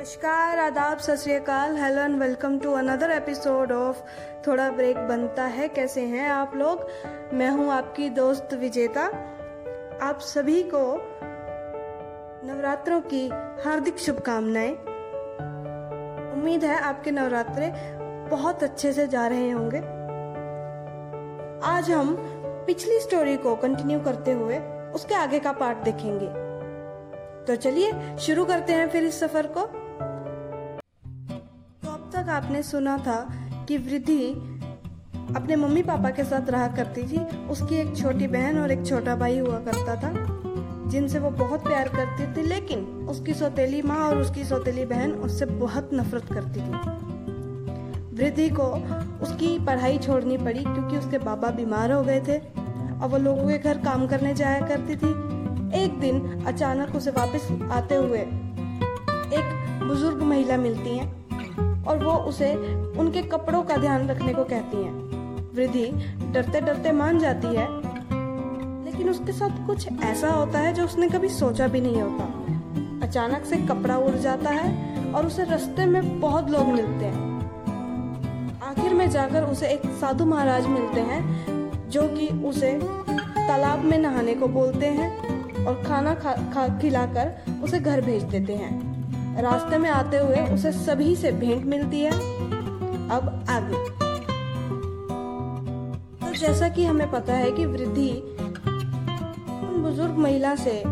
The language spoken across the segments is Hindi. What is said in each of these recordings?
नमस्कार, आदाब, सत hello and welcome to another episode of Thoda break Banta Hai. कैसे हैं आप लोग? मैं हूँ आपकी दोस्त विजेता। आप सभी को नवरात्रों की हार्दिक शुभकामनाएँ। उम्मीद है आपके नवरात्रे बहुत अच्छे से जा रहे होंगे। आज हम पिछली स्टोरी को कंटिन्यू करते हुए उसके आगे का पार्ट देखेंगे। तो चलिए शुरू करते हैं फिर इस सफ़र को। तो अब तक आपने सुना था कि वृद्धि अपने मम्मी पापा के साथ रहा करती थी। उसकी एक छोटी बहन और एक छोटा भाई हुआ करता था, जिनसे वो बहुत प्यार करती थी, लेकिन उसकी सौतेली माँ और उसकी सौतेली बहन उससे बहुत नफरत करती थी। वृद्धि को उसकी पढ़ाई छोड़नी पड़ी क्योंकि उसके बाबा बीमार हो गए थे, और वो लोगों के घर काम करने जाया करती थी। एक दिन अचानक उसे वापस आते हुए एक बुज़ुर्ग महिला मिलती हैं और वो उसे उनके कपड़ों का ध्यान रखने को कहती हैं। वृद्धि डरते डरते मान जाती है, लेकिन उसके साथ कुछ ऐसा होता है जो उसने कभी सोचा भी नहीं होता। अचानक से कपड़ा उड़ जाता है और उसे रास्ते में बहुत लोग मिलते हैं। आखिर में जाकर उसे एक साधु महाराज मिलते हैं, जो कि उसे तालाब में नहाने को बोलते हैं। और खाना खा, खा खिलाकर उसे घर भेज देते हैं। रास्ते में आते हुए उसे सभी से भेंट मिलती है। अब आगे। तो जैसा कि हमें पता है कि वृद्धि बुज़ुर्ग महिला से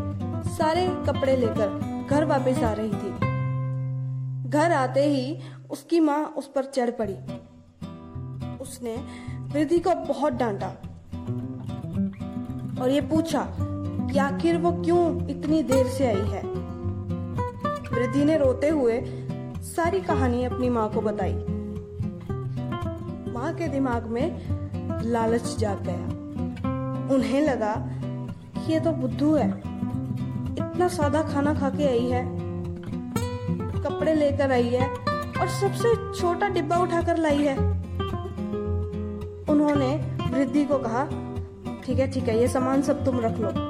सारे कपड़े लेकर घर वापस आ रही थी। घर आते ही उसकी माँ उस पर चढ़ पड़ी। उसने वृद्धि को बहुत डांटा और ये पूछा कि आखिर वो क्यों इतनी देर से आई है? वृद्धि ने रोते हुए सारी कहानी अपनी माँ को बताई। माँ के दिमाग में लालच जाग गया। उन्हें लगा कि ये तो बुद्धू है। इतना सादा खाना खा के आई है। कपड़े लेकर आई है और सबसे छोटा डिब्बा उठाकर लाई है। उन्होंने वृद्धि को कहा, ठीक है ठीक है, ये सामान सब तुम रख लो।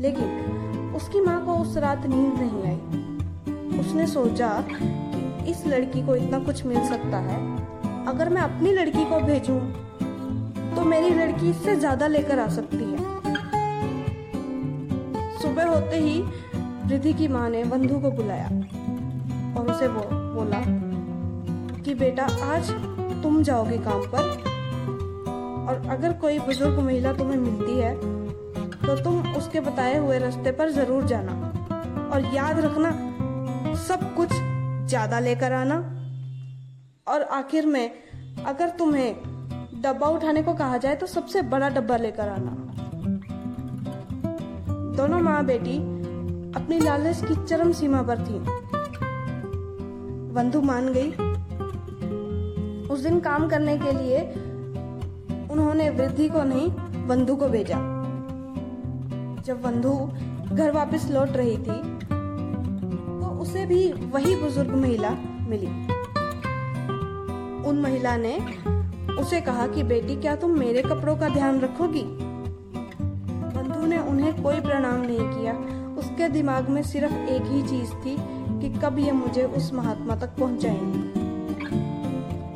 लेकिन उसकी माँ को उस रात नींद नहीं आई। उसने सोचा कि इस लड़की को इतना कुछ मिल सकता है। अगर मैं अपनी लड़की को भेजूं तो मेरी लड़की इससे ज़्यादा लेकर आ सकती है। सुबह होते ही रिधि की माँ ने बंधु को बुलाया और उसे वो बोला कि बेटा, आज तुम जाओगे काम पर और अगर कोई बुज़ुर्ग महिला तुम्हें मिलती है तो तुम उसके बताए हुए रास्ते पर ज़रूर जाना और याद रखना, सब कुछ ज़्यादा लेकर आना। और आखिर में, अगर तुम्हें डब्बा उठाने को कहा जाए तो सबसे बड़ा डब्बा लेकर आना। दोनों माँ बेटी अपनी लालच की चरम सीमा पर थी। बंधु मान गई। उस दिन काम करने के लिए उन्होंने वृद्धि को नहीं, बंधु को भेजा। जब बंधु घर वापस लौट रही थी तो उसे भी वही बुज़ुर्ग महिला मिली। उन महिला ने उसे कहा कि बेटी, क्या तुम मेरे कपड़ों का ध्यान रखोगी? बंधु ने उन्हें कोई प्रणाम नहीं किया। उसके दिमाग में सिर्फ़ एक ही चीज़ थी कि कब ये मुझे उस महात्मा तक पहुंचाएँगे।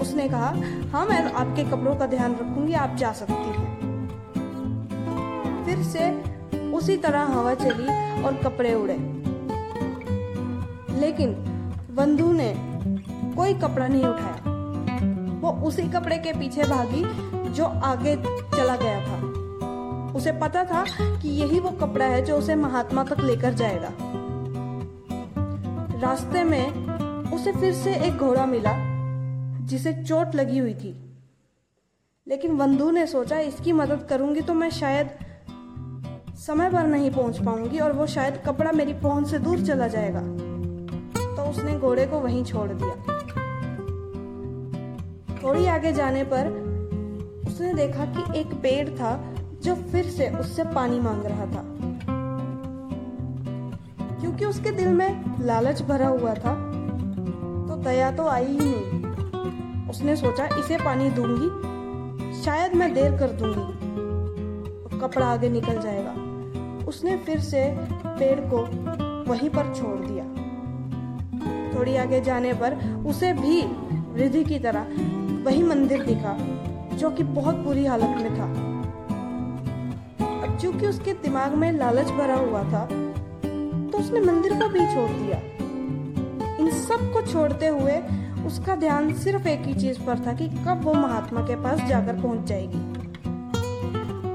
उसने कहा हाँ मैं आपके कपड़ों का ध्यान रखूँगी, आप जा सकती हैं। फिर से उसी तरह हवा चली और कपड़े उड़े। लेकिन बंधु ने कोई कपड़ा नहीं उठाया। वो उसी कपड़े के पीछे भागी जो आगे चला गया था। उसे पता था कि यही वो कपड़ा है जो उसे महात्मा तक लेकर जाएगा। रास्ते में उसे फिर से एक घोड़ा मिला, जिसे चोट लगी हुई थी। लेकिन बंधु ने सोचा, इसकी मदद करूँगी तो मैं शायद समय पर नहीं पहुँच पाऊँगी और वो शायद कपड़ा मेरी पहुँच से दूर चला जाएगा। तो उसने घोड़े को वहीं छोड़ दिया। थोड़ी आगे जाने पर उसने देखा कि एक पेड़ था जो फिर से उससे पानी मांग रहा था। क्योंकि उसके दिल में लालच भरा हुआ था तो दया तो आई ही नहीं। उसने सोचा, इसे पानी दूँगी, शायद मैं देर कर दूँगी कपड़ा आगे निकल जाएगा। उसने फिर से पेड़ को वहीं पर छोड़ दिया। थोड़ी आगे जाने पर उसे भी रिधि की तरह वही मंदिर दिखा, जो कि बहुत बुरी हालत में था। चूँकि उसके दिमाग में लालच भरा हुआ था तो उसने मंदिर को भी छोड़ दिया। इन सबको छोड़ते हुए उसका ध्यान सिर्फ़ एक ही चीज़ पर था कि कब वो महात्मा के पास जाकर पहुँच जाएगी।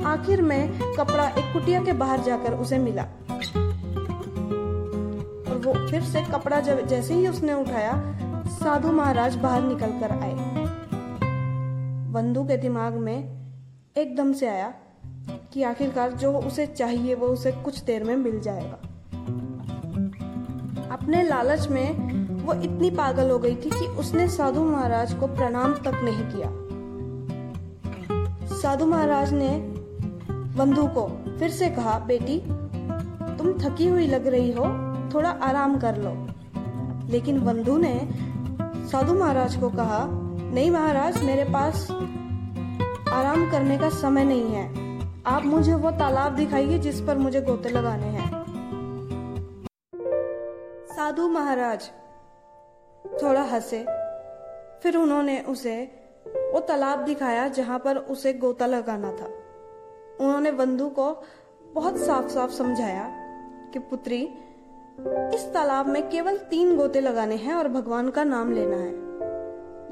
आखिर में कपड़ा एक कुटिया के बाहर जाकर उसे मिला। और वो फिर से कपड़ा जब जैसे ही उसने उठाया, साधु महाराज बाहर निकल कर आए। बंधु के दिमाग में एकदम से आया कि आखिरकार जो उसे चाहिए, वो उसे कुछ देर में मिल जाएगा। अपने लालच में वो इतनी पागल हो गई थी कि उसने साधु महाराज को प्रणाम तक नहीं किया। साधु महाराज ने बंधु को फिर से कहा, बेटी, तुम थकी हुई लग रही हो, थोड़ा आराम कर लो। लेकिन बंधु ने साधु महाराज को कहा, नहीं महाराज, मेरे पास आराम करने का समय नहीं है। आप मुझे वो तालाब दिखाइए जिस पर मुझे गोते लगाने हैं। साधु महाराज थोड़ा हंसे। फिर उन्होंने उसे वो तालाब दिखाया जहाँ पर उसे गोता लगाना था। उन्होंने बंधु को बहुत साफ़ साफ़ समझाया कि पुत्री, इस तालाब में केवल तीन गोते लगाने हैं और भगवान का नाम लेना है।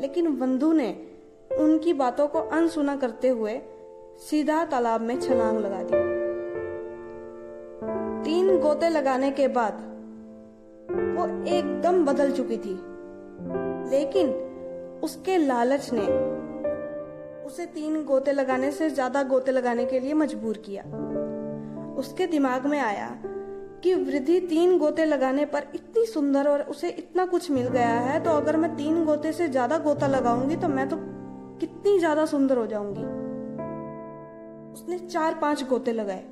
लेकिन बंधु ने उनकी बातों को अनसुना करते हुए सीधा तालाब में छलांग लगा दी। तीन गोते लगाने के बाद वो एकदम बदल चुकी थी। लेकिन उसके लालच ने उसे तीन गोते लगाने से ज़्यादा गोते लगाने के लिए मजबूर किया। उसके दिमाग में आया कि वृद्धि तीन गोते लगाने पर इतनी सुंदर और उसे इतना कुछ मिल गया है तो अगर मैं तीन गोते से ज़्यादा गोता लगाऊँगी तो मैं तो कितनी ज़्यादा सुंदर हो जाऊँगी। उसने चार पाँच गोते लगाए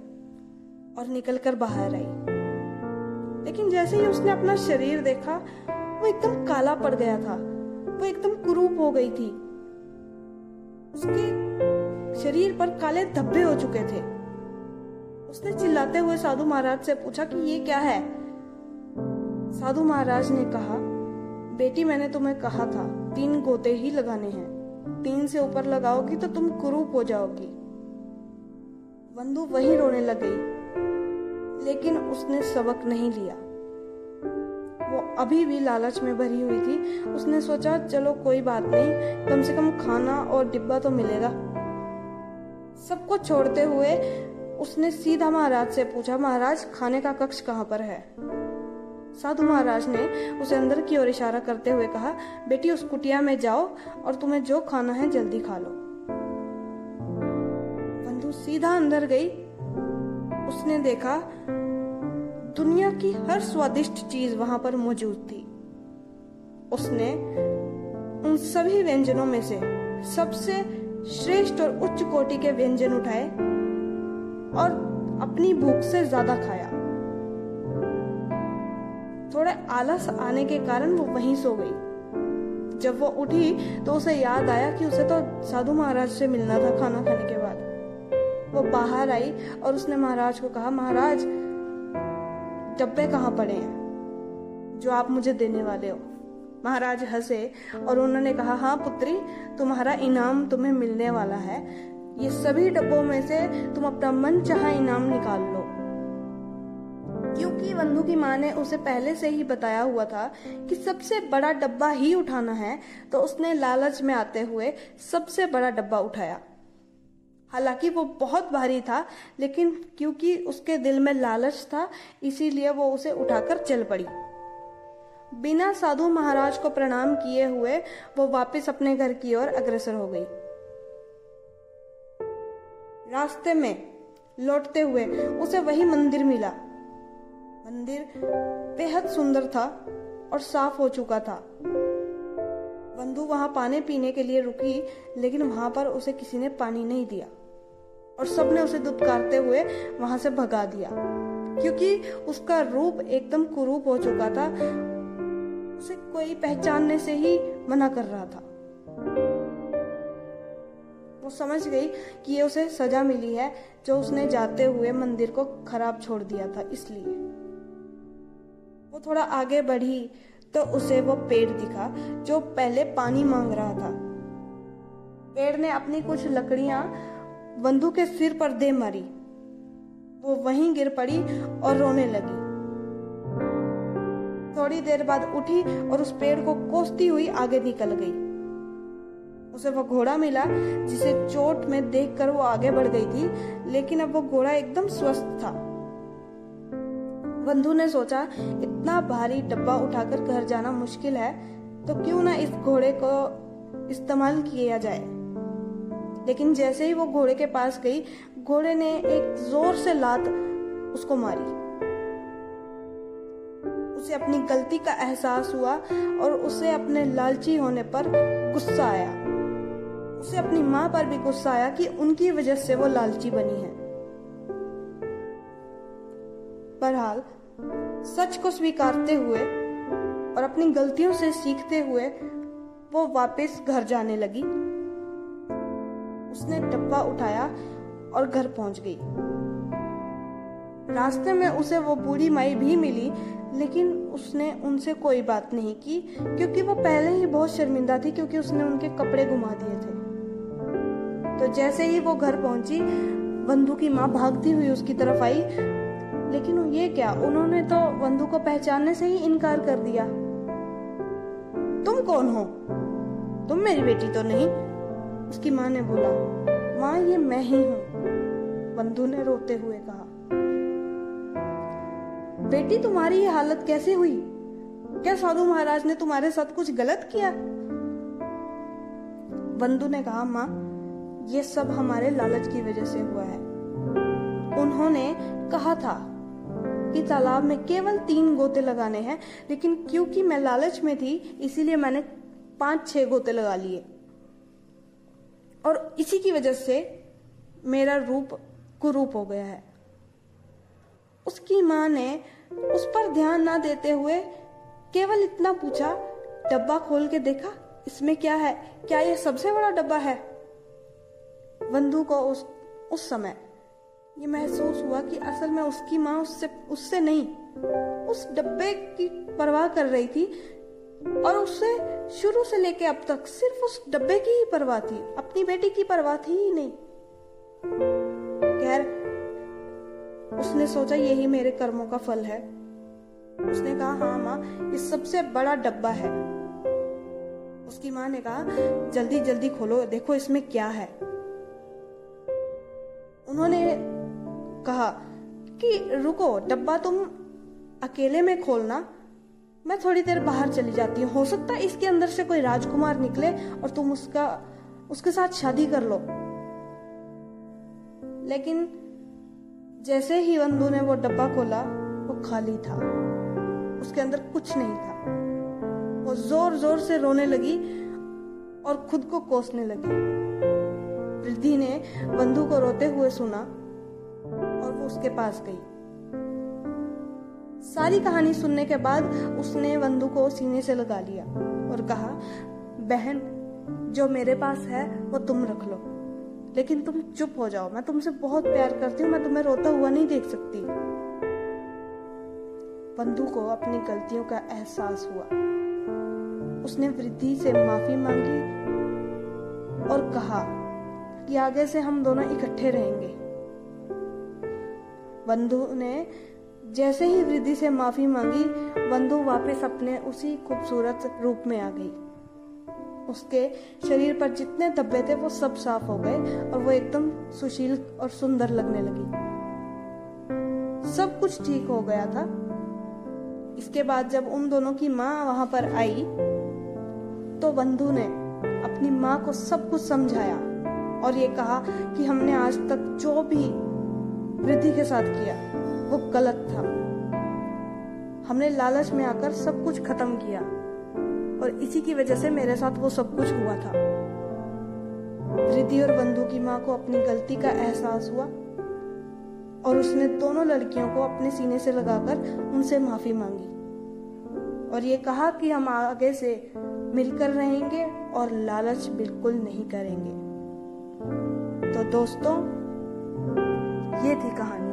और निकलकर बाहर आई। लेकिन जैसे ही उसने अपना शरीर देखा, वो एकदम काला पड़ गया था। वो एकदम कुरूप हो गई थी। उसके शरीर पर काले धब्बे हो चुके थे। उसने चिल्लाते हुए साधु महाराज से पूछा कि ये क्या है? साधु महाराज ने कहा, बेटी, मैंने तुम्हें कहा था, तीन गोते ही लगाने हैं। तीन से ऊपर लगाओगी तो तुम कुरूप हो जाओगी। बंधु वही रोने लग, लेकिन उसने सबक नहीं लिया। वो अभी भी लालच में भरी हुई थी। उसने सोचा, चलो, कोई बात नहीं। कम से कम खाना और डिब्बा तो मिलेगा। सबको छोड़ते हुए उसने सीधा महाराज से पूछा, महाराज, खाने का कक्ष कहाँ पर है? साधु महाराज ने उसे अंदर की ओर इशारा करते हुए कहा, बेटी, उस कुटिया में जाओ और तुम्हें जो खाना है जल्दी खा लो। बंधु सीधा अंदर गई। उसने देखा दुनिया की हर स्वादिष्ट चीज़ वहाँ पर मौजूद थी। उसने उन सभी व्यंजनों में से सबसे श्रेष्ठ और उच्च कोटि के व्यंजन उठाए और अपनी भूख से ज़्यादा खाया। थोड़े आलस आने के कारण वो वहीं सो गई। जब वो उठी तो उसे याद आया कि उसे तो साधु महाराज से मिलना था खाना खाने के बाद। वो बाहर आई और उसने महाराज को कहा, महाराज डब्बे कहाँ पड़े हैं? जो आप मुझे देने वाले हो। महाराज हंसे और उन्होंने कहा हाँ पुत्री, तुम्हारा इनाम तुम्हें मिलने वाला है। ये सभी डब्बों में से तुम अपना मन चाह इनाम निकाल लो। क्योंकि बंधु की माँ ने उसे पहले से ही बताया हुआ था कि सबसे बड़ा डब्बा ही उठाना है तो उसने लालच में आते हुए सबसे बड़ा डब्बा उठाया। हालाँकि वो बहुत भारी था, लेकिन क्योंकि उसके दिल में लालच था, इसीलिए वो उसे उठाकर चल पड़ी। बिना साधु महाराज को प्रणाम किए हुए वो वापस अपने घर की ओर अग्रसर हो गई। रास्ते में लौटते हुए उसे वही मंदिर मिला। मंदिर बेहद सुंदर था और साफ़ हो चुका था। बंधु वहाँ पानी पीने के लिए रुकी, लेकिन वहाँ पर उसे किसी ने पानी नहीं दिया। और सबने उसे दुत्कारते हुए वहाँ से भगा दिया। क्योंकि उसका रूप एकदम कुरूप हो चुका था, उसे कोई पहचानने से ही मना कर रहा था। वो समझ गई कि ये उसे सजा मिली है, जो उसने जाते हुए मंदिर को खराब छोड़ दिया था, इसलिए। वो थोड़ा आगे बढ़ी तो उसे वो पेड़ दिखा, जो पहले पानी मांग रहा था। पेड़ ने अपनी कुछ लकड़ियाँ बंधु के सिर पर दे मारी। वो वहीं गिर पड़ी और रोने लगी। थोड़ी देर बाद उठी और उस पेड़ को कोसती हुई आगे निकल गई। उसे वो घोड़ा मिला, जिसे चोट में देखकर वो आगे बढ़ गई थी, लेकिन अब वो घोड़ा एकदम स्वस्थ था। बंधु ने सोचा, इतना भारी डब्बा उठाकर घर जाना मुश्किल है तो क्यों ना इस घोड़े को इस्तेमाल किया जाए? लेकिन जैसे ही वो घोड़े के पास गई, घोड़े ने एक ज़ोर से लात उसको मारी। उसे अपनी गलती का एहसास हुआ और उसे अपने लालची होने पर गुस्सा आया। उसे अपनी माँ पर भी गुस्सा आया कि उनकी वजह से वो लालची बनी है। बहरहाल सच को स्वीकारते हुए और अपनी गलतियों से सीखते हुए वो वापस घर जाने लगी। उसने डब्बा उठाया और घर पहुँच गई। रास्ते में उसे वो बूढ़ी माई भी मिली, लेकिन उसने उनसे कोई बात नहीं की, क्योंकि वो पहले ही बहुत शर्मिंदा थी, क्योंकि उसने उनके कपड़े घुमा दिए थे। तो जैसे ही वो घर पहुँची बंधु की माँ भागती हुई उसकी तरफ़ आई। लेकिन ये क्या, उन्होंने तो बंधु को पहचानने से ही इनकार कर दिया। तुम कौन हो? तुम मेरी बेटी तो नहीं उसकी माँ ने बोला, माँ, ये मैं ही हूँ। बंधु ने रोते हुए कहा, बेटी, तुम्हारी ये हालत कैसे हुई? क्या साधु महाराज ने तुम्हारे साथ कुछ गलत किया? बंधु ने कहा, माँ, ये सब हमारे लालच की वजह से हुआ है। उन्होंने कहा था कि तालाब में केवल तीन गोते लगाने हैं, लेकिन क्योंकि मैं लालच में थी, इसीलिए मैंने पाँच छह गोते लगा लिए। और इसी की वजह से मेरा रूप कुरूप हो गया है। उसकी माँ ने उस पर ध्यान ना देते हुए केवल इतना पूछा, डब्बा खोल के देखा, इसमें क्या है? क्या यह सबसे बड़ा डब्बा है? बंधु को उस उस समय ये महसूस हुआ कि असल में उसकी माँ उससे उससे नहीं, उस डब्बे की परवाह कर रही थी और उससे शुरू से लेके अब तक सिर्फ़ उस डब्बे की ही परवाह थी, अपनी बेटी की परवाह थी ही नहीं। खैर, उसने सोचा यही मेरे कर्मों का फल है। उसने कहा हाँ माँ ये सबसे बड़ा डब्बा है। उसकी माँ ने कहा, जल्दी जल्दी खोलो, देखो इसमें क्या है। उन्होंने कहा कि, रुको, डब्बा तुम अकेले में खोलना। मैं थोड़ी देर बाहर चली जाती हूँ। हो सकता है इसके अंदर से कोई राजकुमार निकले और तुम उसका, उसके साथ शादी कर लो। लेकिन जैसे ही बंधु ने वो डब्बा खोला, वो खाली था। उसके अंदर कुछ नहीं था। वो ज़ोर ज़ोर से रोने लगी और खुद को कोसने लगी। रिद्धि ने बंधु को रोते हुए सुना और वो उसके पास गई। सारी कहानी सुनने के बाद उसने बंधु को सीने से लगा लिया और कहा, बहन, जो मेरे पास है, वो तुम रख लो। लेकिन तुम चुप हो जाओ। मैं तुमसे बहुत प्यार करती हूँ। मैं तुम्हें रोता हुआ नहीं देख सकती बंधु को अपनी गलतियों का एहसास हुआ। उसने वृद्धि से माफ़ी मांगी और कहा कि आगे से हम दोनों इकट्ठे रहेंगे। बंधु ने जैसे ही वृद्धि से माफ़ी मांगी, बंधु वापस अपने उसी खूबसूरत रूप में आ गई। उसके शरीर पर जितने धब्बे थे, वो सब साफ़ हो गए और वो एकदम सुशील और सुंदर लगने लगी। सब कुछ ठीक हो गया था। इसके बाद जब उन दोनों की माँ वहाँ पर आई तो बंधु ने अपनी माँ को सब कुछ समझाया और ये कहा कि हमने आज तक जो भी वृद्धि के साथ किया वो गलत था। हमने लालच में आकर सब कुछ खत्म किया। और इसी की वजह से मेरे साथ वो सब कुछ हुआ था। वृद्धि और बंधु की माँ को अपनी गलती का एहसास हुआ। और उसने दोनों लड़कियों को अपने सीने से लगाकर उनसे माफ़ी मांगी। और ये कहा कि हम आगे से मिलकर रहेंगे और लालच बिल्कुल नहीं करेंगे। तो दोस्तों, ये थी कहानी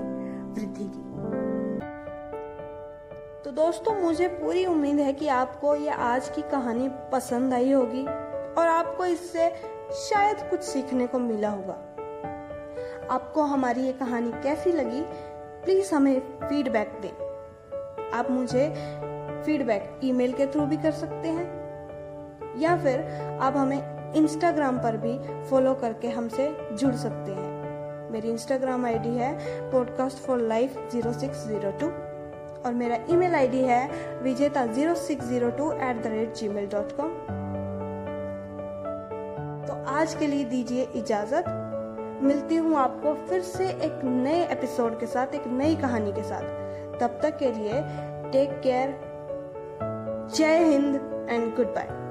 वृद्धि की। तो दोस्तों, मुझे पूरी उम्मीद है कि आपको ये आज की कहानी पसंद आई होगी और आपको इससे शायद कुछ सीखने को मिला होगा। आपको हमारी ये कहानी कैसी लगी, प्लीज़ हमें फीडबैक दें। आप मुझे फीडबैक ईमेल के थ्रू भी कर सकते हैं, या फिर आप हमें इंस्टाग्राम पर भी फॉलो करके हमसे जुड़ सकते हैं। मेरी इंस्टाग्राम आईडी है podcast for life zero six zero two और मेरा ईमेल आईडी है Vijeta zero six zero two at the rate Gmail dot com तो आज के लिए दीजिए इजाज़त। मिलती हूँ आपको फिर से एक नए एपिसोड के साथ, एक नई कहानी के साथ। तब तक के लिए टेक केयर जय हिंद एंड गुड बाय